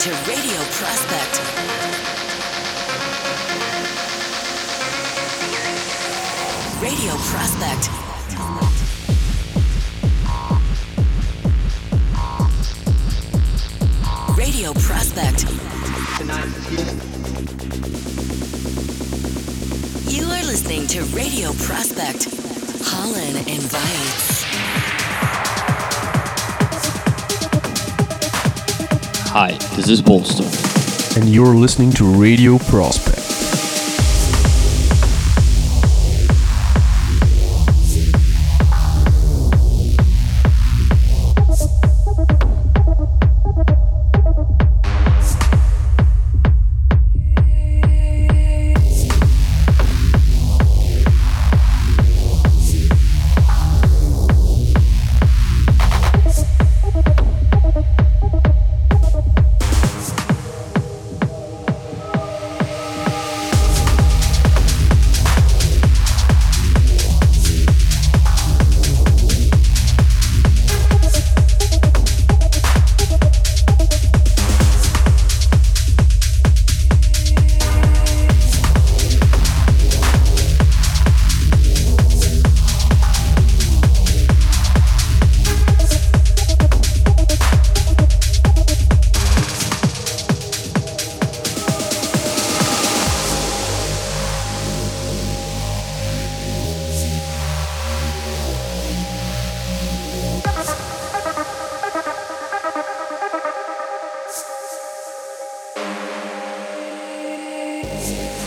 to Radio Prospect. Radio Prospect. Radio Prospect. You are listening to Radio Prospect. Holland invites. Hi, this is Bolster. and you're listening to Radio Prospect. Yes.